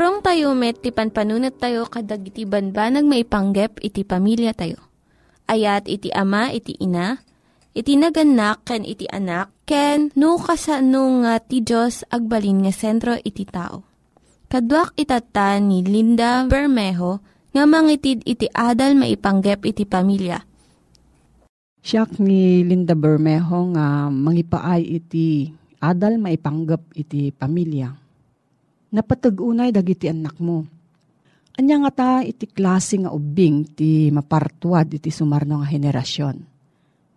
Maturong tayo met, ti panpanunat tayo kadag iti banbanag maipanggep iti pamilya tayo. Ayat iti ama, iti ina, iti naganak, ken iti anak, ken no, kasano nga ti Diyos agbalin nga sentro iti tao. Kaduak itata ni Linda Bermejo nga mangitid iti adal maipanggep iti pamilya. Siyak ni Linda Bermejo nga mangipaay iti adal maipanggep iti pamilya. Napatag-unay dagiti anak mo. Anya nga ta iti klase nga ubing ti mapartuad iti sumarno nga henerasyon.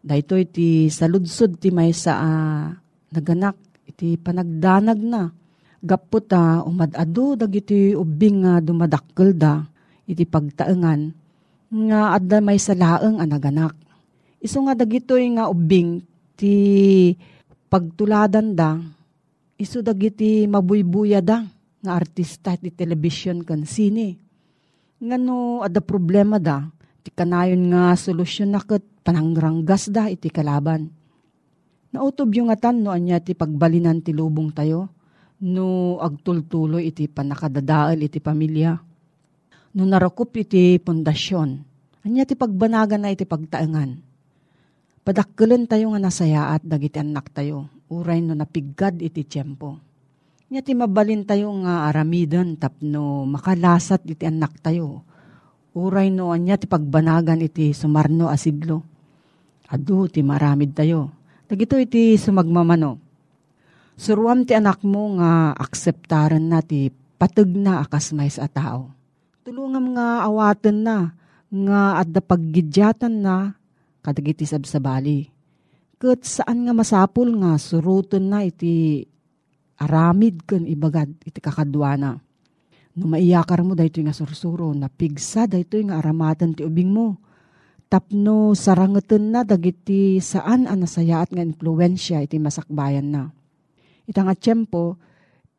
Dahito iti saludsod ti may sa uh, naganak iti panagdanag na Gapot ta, umadado dagiti ubing nga dumadakkel da, iti pagtaengan, nga adda may salaeng anaganak. Iso nga dagitoy nga ubing ti pagtuladan da, iso dagiti mabuybuya da, nga artista ti television kan sine. Nga no, ada problema da, ti kanayon nga solusyon na kat panangranggas da iti kalaban. Nautob yung atan no anya ti pagbalinan ti lubong tayo, no agtultuloy iti panakadadaal iti pamilya. No narakop iti pundasyon. Anya ti pagbanagan na iti pagtaengan. Padakkelan tayo nga nasayaat dagiti anak tayo. Uray no napigad iti tiyempo. Nya ti mabalin tayo nga aramidan tapno makalasat iti anak tayo. Uray no anya ti pagbanagan iti sumarno asidlo. Adu ti maramid tayo. Dagito iti sumagmamano Suruam ti anak mo nga akseptaran na ti patag na akas may sa tao. Tulungam nga awatan na nga at paggidyatan na kadagiti sabsabali. Kat saan nga masapul nga suruton na iti aramid kan ibagad iti kakadwana. No maiyakar mo dahito nga sursuro, napigsa dahito nga aramatan ti ubing mo. Tapno sarangetan na dagiti saan ang nasayaat nga influensya iti masakbayan na Ita nga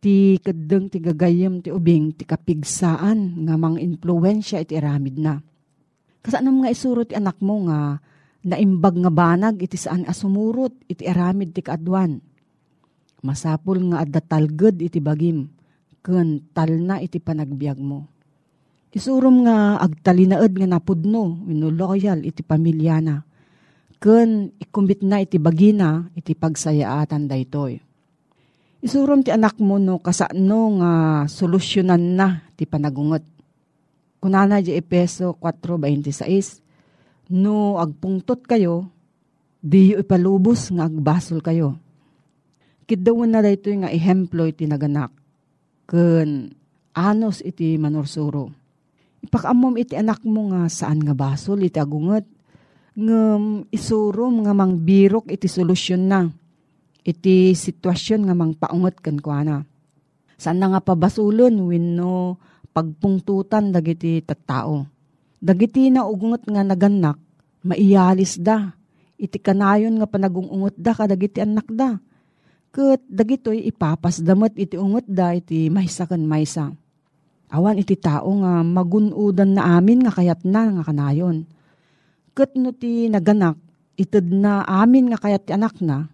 ti kadeng ti gagayem ti ubing ti kapigsaan nga mga influensya iti aramid na. Kasanam nga isurot ti anak mo nga naimbag nga banag iti saan asumurot iti aramid ti kaadwan. Masapul nga adda talged iti bagim, ken tal na iti panagbiag mo. Isurom nga agtalinaed nga napudno, wino loyal iti pamilya na. Ken ikumbit na iti bagina iti pagsayaatan daytoy Isurom ti anak mo no kasano nga solusyonan na ti panagungot. Kunana di Epeso 4.26, no agpungtot kayo, di ipalubos nga agbasol kayo. Kidawan na dayto nga ehemplo iti naganak. Ken anos iti manursuro. Ipakamom iti anak mo nga saan nga basol iti agungot. Ngem isurom nga mangbirok iti solusyon na iti sitwasyon nga mang paungot kan kuana. Saan na nga pabasulon wenno pagpungtutan dagiti tattao. Dagiti na ugungot nga naganak, maiyalis da. Iti kanayon nga panagungungot da kadagiti anak da. Kat dagitoy ipapasdamot iti ungot da iti maysa kan maysa. Awan iti tao nga magunudan na amin nga kayat na nga kanayon. Kat no ti naganak, ited na amin nga kayat ti anak na,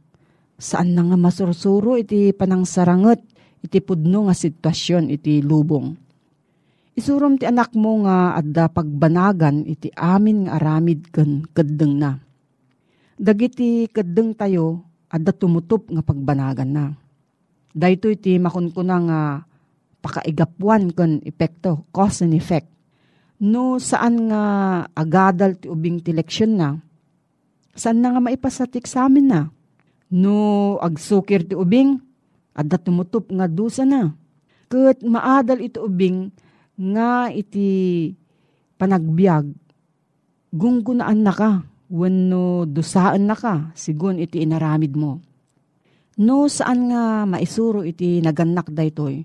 saan na nga masursuro iti panangsaranget iti pudno nga sitwasyon iti lubong. Isurom ti anak mo nga adda pagbanagan iti amin nga aramid ken keddeng na. Dagiti keddeng tayo adda tumutup nga pagbanagan na. Dayto iti makunkuna nga pakaigapuan ken epekto, cause and effect. No saan nga agadal ti ubing ti leksyon na, saan na nga maipasatik sa amin na No agsukir ti ubing, adda tumutup nga dusa na. Kat maadal iti ubing nga iti panagbiag, gunggunaan na ka, wenno dusaan na ka, sigun iti inaramid mo. No saan nga maisuro iti naganak daytoy,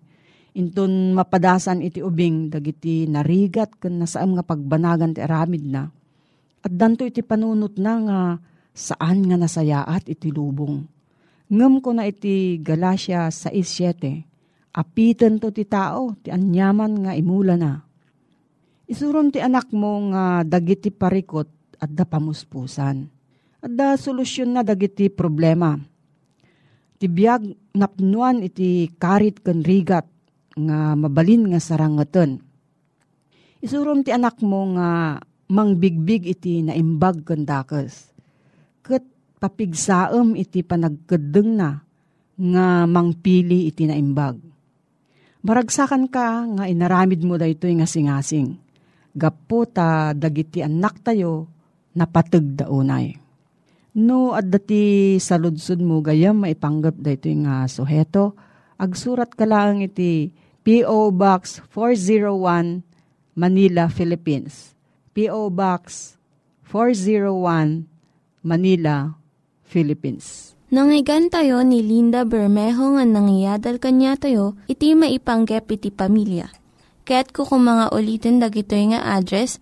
inton mapadasan iti ubing dagiti narigat ken nasaam nga pagbanagan ti aramid na. At danto iti panunot na nga saan nga nasayaat iti lubong. Ngem ko na iti Galacia 6.7, apitan to ti tao, ti anyaman nga imula na. Isuron ti anak mo nga dagiti parikot at da pamuspusan. At da solusyon na dagiti problema. Ti napnuan iti karit ken rigat nga mabalin nga sarangaton. Isurom ti anak mo nga mangbigbig iti naimbag kandakes. Kat papigsaem iti panagkedeng na nga mangpili iti naimbag. Maragsakan ka nga inaramid mo dayto nga singasing. Gapo ta dagiti anak tayo napateg daunay. No at dati sa ludsud mo gayam maipanggap dayto nga suheto, agsurat ka lang iti P.O. Box 401 Manila, Philippines. P.O. Box 401 Manila, Philippines. Nangyigan tayo ni Linda Bermejo nga nangyadal kanya tayo, iti maipanggep iti pamilya. Kaya't kukumanga ulitin dagito nga address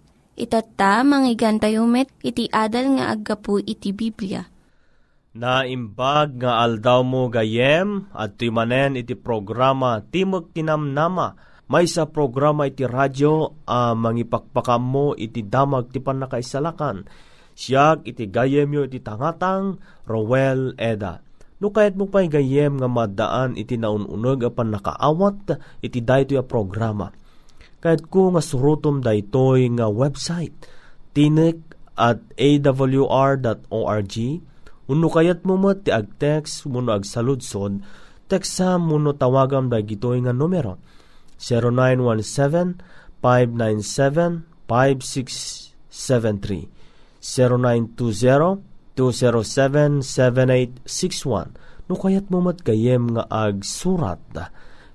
Itatta, manggigan tayo met, iti adal nga aggapu iti Biblia. Naimbag nga aldaw mo gayem, at timanen iti programa Timog Tinamnama, may sa programa iti radyo, uh, mangipakpakam mo iti damag ti panakaisalakan. Siyak iti gayem yo iti tangatang Rowel Eda No kahit mo pa'y gayem nga madaan iti naununog apan nakaawat iti daytoy a programa. Kahit ko nga surutom daytoy nga website tinik at awr.org Uno kayat mo mo ti ag-text muno ag-saludsod teksa muno tawagam dagitoy nga numero 0917-597-5673 0920 207-7861. No kayat mo mat kayem nga ag surat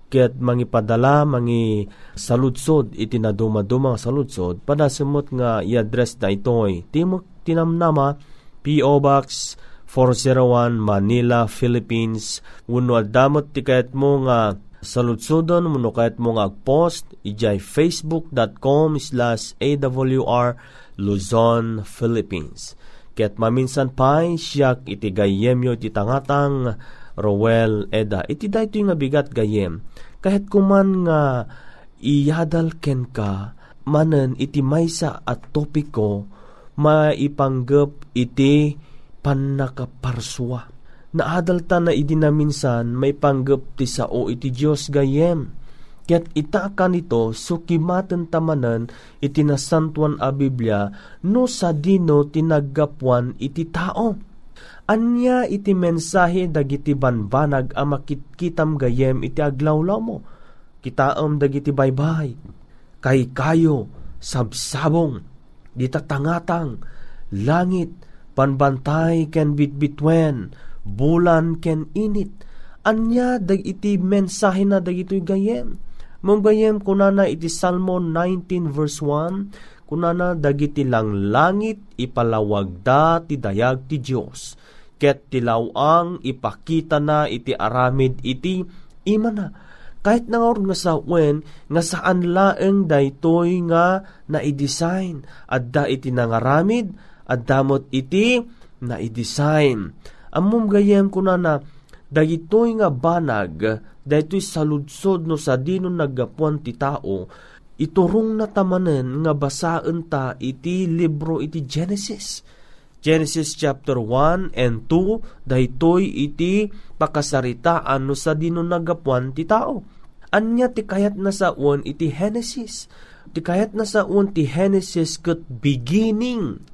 ket mangipadala mangi saludsod iti naduma-duma saludsod padasemot nga i-address da itoy Timok Tinamnama P.O. Box 401 Manila, Philippines wenno adamot ti kayat mo nga saludsodon wenno kayat mo nga agpost ijay facebook.com slash awr Luzon, Philippines Ket maminsan pa'y siyak iti gayemyo iti tangatang Rowel Eda. Iti dayto nga bigat gayem. Kahit kuman nga iyadal ken ka, manen iti maysa at topiko, maipanggap iti panakaparswa. Naadal ta na idi na minsan may panggap ti sao iti Diyos gayem Ket ita nito sukimaten tamanan iti nasantuan a Biblia no sa dino tinaggapuan iti tao. Anya iti mensahe dagiti banbanag a makitkitam gayem iti aglawlaw mo. Kitaam dagiti baybay. Kay kayo sabsabong ditatangatang langit panbantay ken bitbitwen bulan ken init anya dag iti mensahe na dagitoy gayem Mungbayem kunana iti Salmo 19 verse 1, kunana dagiti lang langit ipalawagda ti dayag ti Dios ket tilawang ipakita na iti aramid iti imana kahit nangaur nga sa wen nga saan laeng daytoy nga na i-design adda iti nangaramid addamot iti na i-design amum gayem kunana dagitoy nga banag daytoy saludsod no sa dino naggapuan ti tao iturong na tamanen nga basaan ta iti libro iti Genesis. Genesis chapter 1 and 2 daytoy iti pakasaritaan no sa dino nagapuan ti tao. Anya ti kayat na saon iti Genesis. Ti kayat na saon ti Genesis ket beginning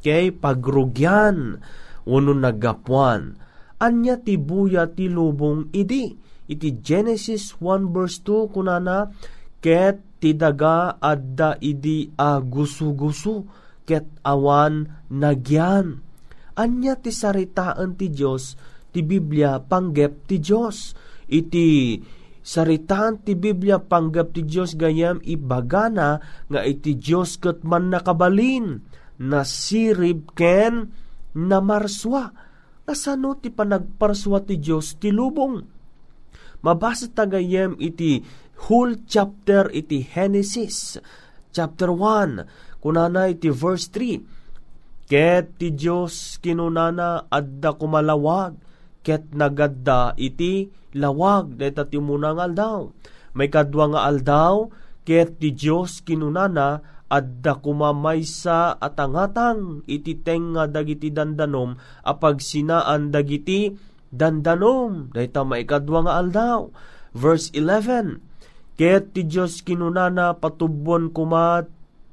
kay pagrugyan uno nagapuan. Anya ti buya ti lubong idi iti Genesis 1 verse 2 kunana ket ti daga adda idi a gusu-gusu ket awan nagyan anya ti saritaan ti Dios ti Biblia panggep ti Dios iti saritaan ti Biblia panggep ti Dios gayam ibagana nga iti Dios ket man nakabalin nasirib ken namarswa. Kasano ti panagparswa ti Dios ti lubong? Mabasa tagayem iti whole chapter iti Genesis. chapter 1. Kunana iti verse 3. Ket ti Diyos kinunana adda kumalawag, ket nagadda iti lawag, deta ti munang aldaw. May kadwa nga aldaw, ket ti Diyos kinunana adda kumamaysa at angatang iti tenga dagiti dandanom apag sinaan dagiti dandanom. Dayta maikadwa nga aldaw. Verse 11, Ket ti Diyos kinunana patubon kuma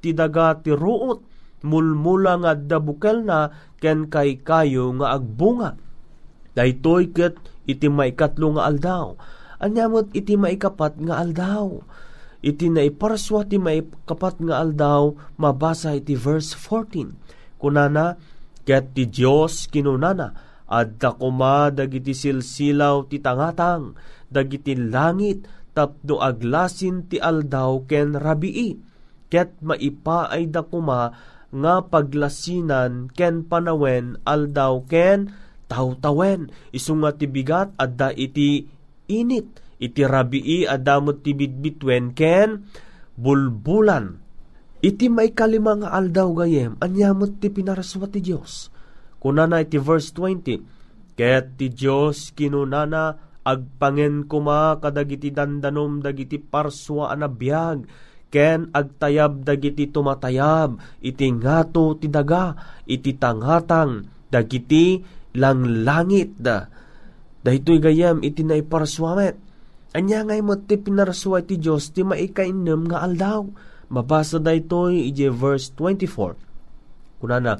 ti daga ti ruot, mulmula nga dabukel na ken kay kayo nga agbunga. Daytoy ket iti maikatlo nga aldaw. Anyamot iti maikapat nga aldaw. Iti naiparaswa ti maikapat nga aldaw, mabasa iti verse 14. Kunana, ket ti Diyos kinunana, adda kuma dagiti silsilaw ti tangatang, dagiti langit, tapno aglasin ti aldaw ken rabii ket maipa ay dakuma nga paglasinan ken panawen aldaw ken tawtawen. Isunga ti bigat adda iti init. Iti rabii adamot ti bitbitwen ken bulbulan. Iti may kalima nga aldaw gayem anyamot ti pinaraswa ti Dios kunana iti verse 20 ket ti Dios kinunana agpangen kuma kadagiti dandanom dagiti parswa anabiyag ken agtayab dagiti tumatayab. Iti ngato ti daga iti tanghatang dagiti langlangit da. Dahitoy gayam iti naiparswamet anya ngay mo ti pinaraswa ti Diyos ti maikainem nga aldaw. Mabasa daytoy iti verse 24 kunana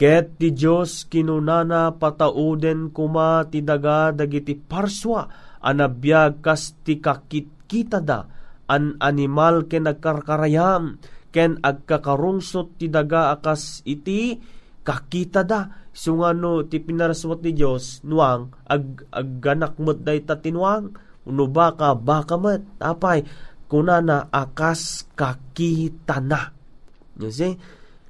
Ket ti Diyos kinunana patauden kuma ti daga dagiti parswa anabiyag kas ti kakit kita da an animal ken nagkarkarayam ken agkakarungsot ti daga akas iti kakita da sungano ti pinaraswat ti Dios nuang ag agganak met day tatinwang uno baka baka met? Apay kunana akas kakita na you see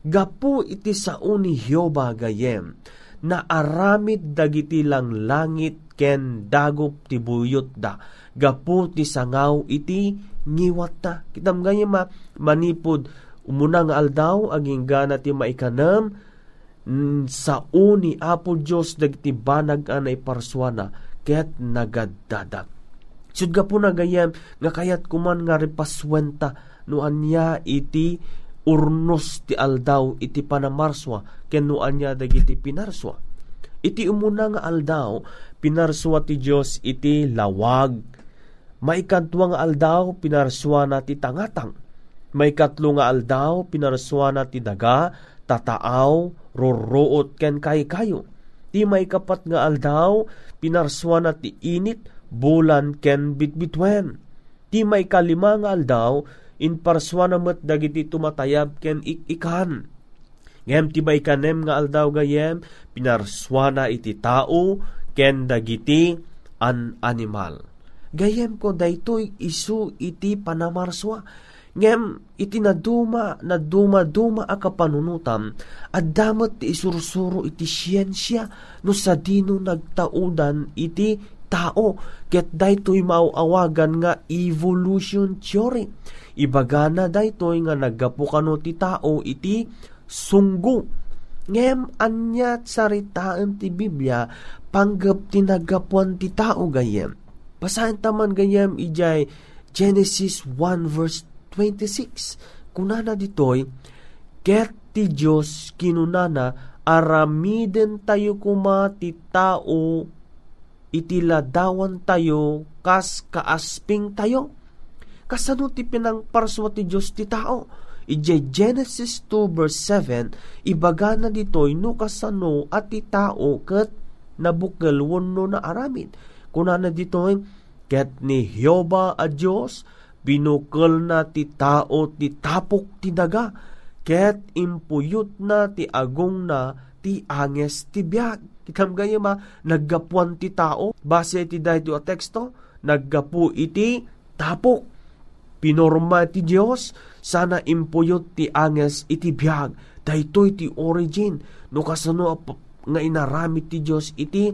Gapu iti sao ni Hioba gayem, na aramid dagiti lang langit ken dagop ti buyot da. Gapu ti sangaw iti ngiwat ta. Kitam gayem ma, manipod umunang aldaw aging gana ti maikanam sao ni Apo Diyos dagiti banag anay parswana ket nagaddadag. Sud gapu na gayem nga kayat kuman nga repaswenta no anya iti urnos ti aldaw iti panamarswa kenuan niya dagiti pinarswa. Iti umuna nga aldaw, pinarswa ti Dios iti lawag. Maikadwa nga aldaw, pinarswa na ti tangatang. Maikatlo nga aldaw, pinarswa na ti daga, tataaw, roroot ken kay kayo. Ti maikapat nga aldaw, pinarswa na ti init, bulan ken bitbitwen. Ti may kalima nga aldaw, in parswanamet dagiti tumatayab ken ikan. Ngem tibay kanem nga aldaw gayem, pinarswana iti tao, ken dagiti an animal. Gayem ko daytoy isu iti panamarswa. Ngem iti naduma, naduma, duma a kapanunutam, at damot ti isursuro iti siyensya, no sa dino nagtaudan iti tao, ket daytoy mauawagan nga evolution theory Ibagana daytoy nga naggapu kano ti tao iti sunggo. Ngem anya saritaan ti Biblia panggap ti naggapuan ti tao gayem. Basahin taman gayem ijay Genesis 1 verse 26. Kunana ditoy, Ket ti Diyos kinunana aramiden tayo kuma ti tao iti ladawan tayo kas kaasping tayo kasano ti pinang parswa ti Diyos ti tao. Ije Genesis 2 verse 7, ibaga na ditoy no kasano at ti tao kat nabukal wano na aramid. Kuna na ditoy, ket ni Hioba a Diyos, binukal na ti tao ti tapok ti daga, ket impuyot na ti agong na ti anges ti biag. Kitam gaya ma, naggapuan ti tao, base ti dahito a teksto, naggapu iti tapok Pinorma ti Dios sana impuyot ti anges iti biyag. Daytoy ti origin no kasano nga inaramid ti Dios iti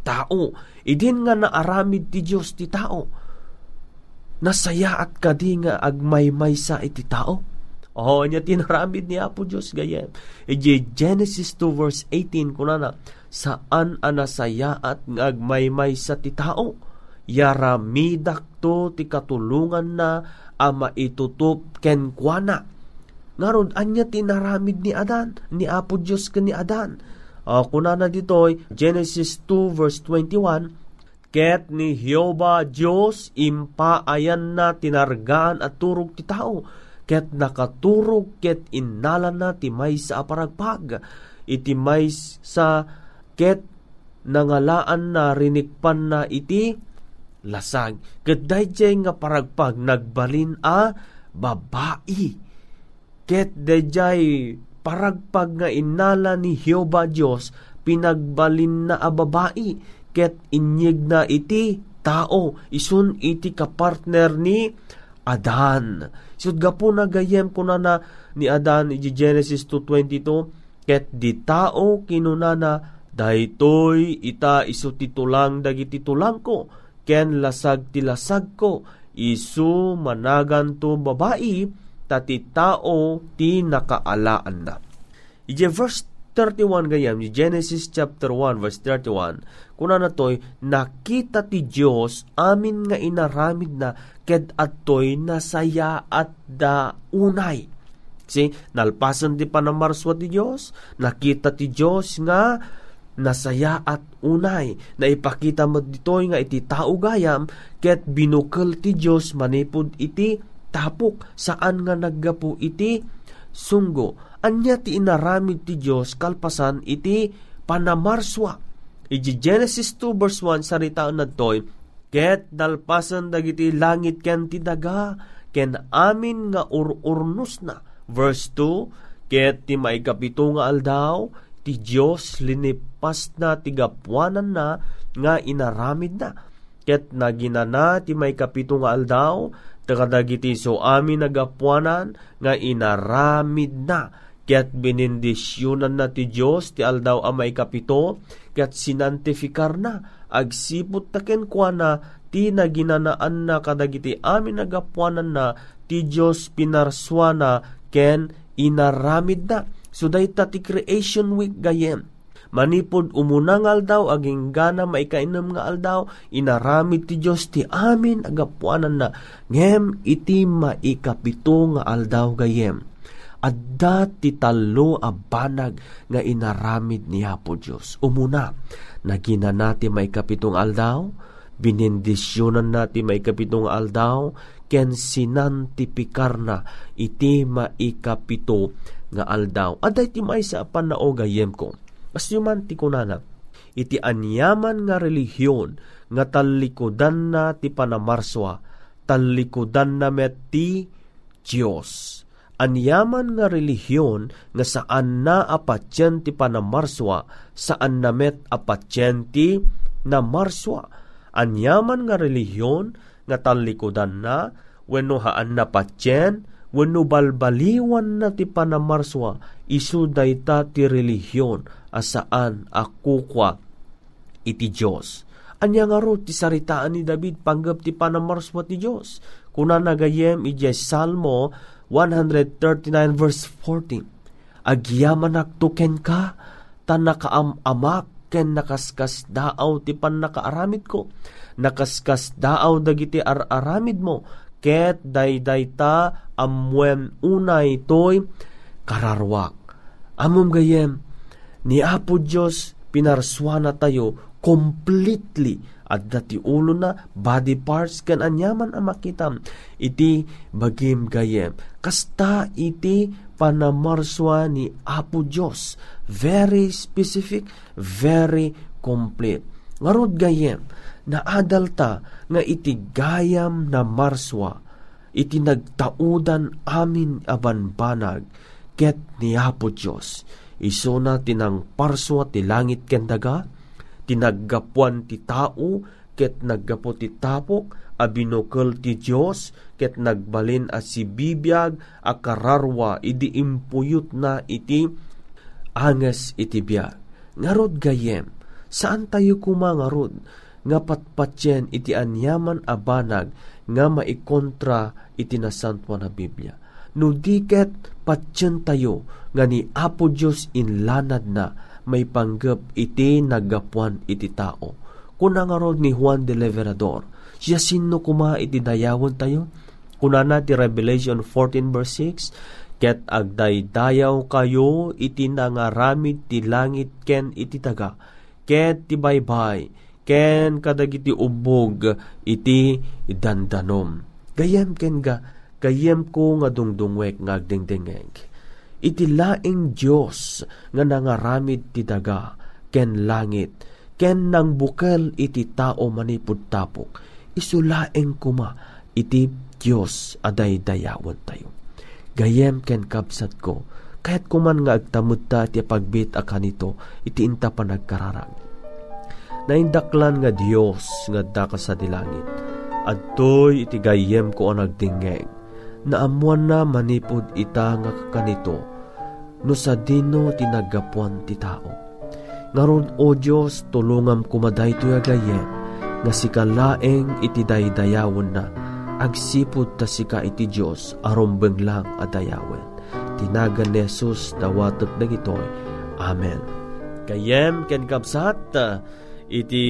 tao. Idin nga naaramid ti Dios ti tao. nasaya at kadi nga agmaymay sa iti tao. Oh, niya tinaramid ni Apo Diyos gayem. Ije Genesis 2 verse 18 kunana, saan anasaya at ngagmaymay sa ti tao? Yaramidak to ti katulungan na ama itutup ken kuana. Ngarod, anya tinaramid ni Adan, ni Apo Diyos ka ni Adan. Uh, kunana ditoy, Genesis 2 verse 21, Ket ni Hioba Diyos impaayan na tinargaan at turog ti tao ket nakaturog ket innala na ti may sa aparagpag. Iti may sa ket nangalaan na rinikpan na iti lasag. Ket dayjay nga paragpag nagbalin a babae. Ket dayjay paragpag nga innala ni Jehova Dios pinagbalin na a babae. Ket inyeg na iti tao. Isun iti kapartner ni Adan. Sud gapo na gayem ko na, na ni Adan iti Genesis 2.22 ket di tao kinunana daytoy ita isu titulang dagiti tulang ko. Ken lasag ti lasag ko. Isu managan to babae tati tao ti nakaalaan na. Ije verse 31 gayam Genesis chapter 1 verse 31 kuna na toy nakita ti Dios amin nga inaramid na ket atoy nasaya at da unay si nalpasan di panamarswa ti Dios nakita ti Dios nga nasaya at unay. Na ipakita mo ditoy nga iti tao gayam ket binukal ti Dios manipod iti tapok saan nga naggapo iti sunggo anya ti inaramid ti Dios kalpasan iti panamarswa. Iji Genesis 2 verse 1 sarita nadtoy, Ket dalpasan dagiti langit ken ti daga, ken amin nga ururnos na. Verse 2, Ket ti maikapito nga aldaw, ti Dios linipas na ti gapuanan na nga inaramid na. Ket naginana ti may kapito nga aldaw, takadagiti so amin nagapuanan nga inaramid na Kaya't binindisyonan na ti Diyos ti aldaw amay kapito, kaya't sinantifikar na, agsipot na, ti naginanaan na kadagiti amin nagapuanan na, ti Diyos pinarswana, ken inaramid na. So dayta ti creation week gayem. Manipod umunang aldaw, aging gana maikainom nga aldaw, inaramid ti Diyos ti amin agapuanan na, ngem iti maikapito nga aldaw gayem adda ti talo a banag nga inaramid ni Apo Dios. Umuna, nagina nati may kapitong aldaw, binindisyonan nati may kapitong aldaw, ken sinantipikar na iti maikapito nga aldaw. Aday ti may sa panao gayem ko. Asyuman ti kunana, iti anyaman nga relihiyon nga talikodan na ti panamarswa, talikodan na met ti Diyos. Anyaman nga relihiyon nga saan na apatyen ti panamarswa, saan namet apatyen ti namarswa. Anyaman nga relihiyon nga talikodan na, wenno haan na patyen, wenno balbaliwan na ti panamarswa, isu dayta ti relihiyon asaan akukwa iti Diyos. Anya nga ro ti saritaan ni David panggap ti panamarswa ti Diyos. Kuna nagayem iti Salmo 139 verse 14. Agyaman aktuken ka, tan nakaamamak ken nakaskas daaw ti pan nakaaramid ko. Nakaskas daaw dagiti ar-aramid mo, ket dayday ta amwen unay toy kararwak. Amom gayem, ni Apo Diyos pinarswana tayo completely at dati ulo na body parts kan anyaman ang makitam iti bagim gayem kasta iti panamarswa ni Apo Dios very specific very complete. Ngarod gayem na adalta nga iti gayam na marswa. Iti nagtaudan amin abanbanag ket ni Apo Dios iso na tinang parswa ti langit ken daga tinaggapuan ti tao, ket naggapo ti tapok, abinokol ti Diyos, ket nagbalin a si bibiyag, a kararwa, idi impuyot na iti anges iti biyag. Ngarod gayem, saan tayo kumangarod? nga patpatyen iti anyaman a banag nga maikontra iti nasantuan na Biblia. No diket patyen tayo nga ni Apo Diyos inlanad na may panggap iti nagapuan iti tao. Kuna nga ni Juan de Leverador, siya sino kuma iti dayawon tayo? Kuna na ti Revelation 14 verse 6, Ket agdaydayaw kayo iti nangaramid ti langit ken iti taga, ket ti baybay, ken kadagiti ubog iti dandanom. Gayem ken ga, gayem ko nga dungdungwek nga agdingdingeg. Iti laing Dios nga nangaramid ti daga ken langit ken nang bukel iti tao manipud tapok isulaeng kuma iti Dios aday dayawon tayo. Gayem ken kapsat ko kahit kuman nga agtamod ta ti pagbit a kanito iti inta pa nagkararag naindaklan nga Dios nga daka sa dilangit. Adtoy iti gayem ko ang nagdingeg, na amuan na manipod ita nga kanito, no sa dino tinagapuan ti tao. Ngaron o Diyos, tulungam kumaday to gayem, nga sikalaeng iti daydayawon na, agsipod ta sika iti Diyos, arumbeng lang adayawen. Tinagan ni Jesus, dawatot na gitoy. Amen. Kayem ken kapsat, iti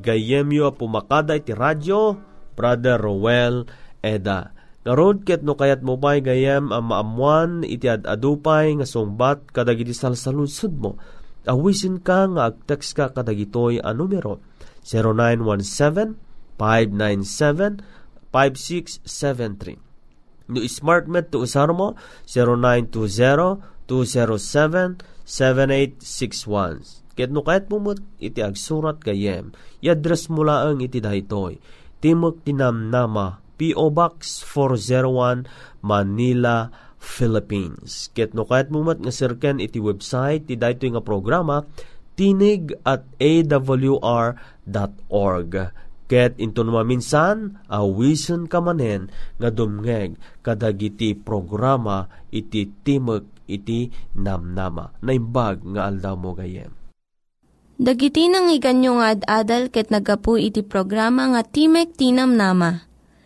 gayemyo pumakada iti radyo, Brother Roel Eda. Narod ket no kayat mo pa'y gayem ang maamuan iti adupay nga sungbat kadagiti salsaludsud mo. Awisin ka nga agtext ka kadagitoy a numero 0917-597-5673. No smartmet to usar mo 0920-207-7861. Ket no kahit pumut iti agsurat kayem, i-address mo laang iti daytoy. Timok Tinamnama, P.O. Box 401, Manila, Philippines. Ket no kahit mumat nga sirken iti website ti daytoy nga programa tinig at awr.org. Ket into minsan awisen ka manen nga dumngeg kadagiti programa iti timok iti namnama. Naimbag nga aldaw mo gayem. Dagiti nang iganyo nga ad-adal ket nagapu iti programa nga Timek Tinam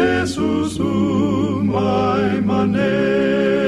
ni Jesus umay manen.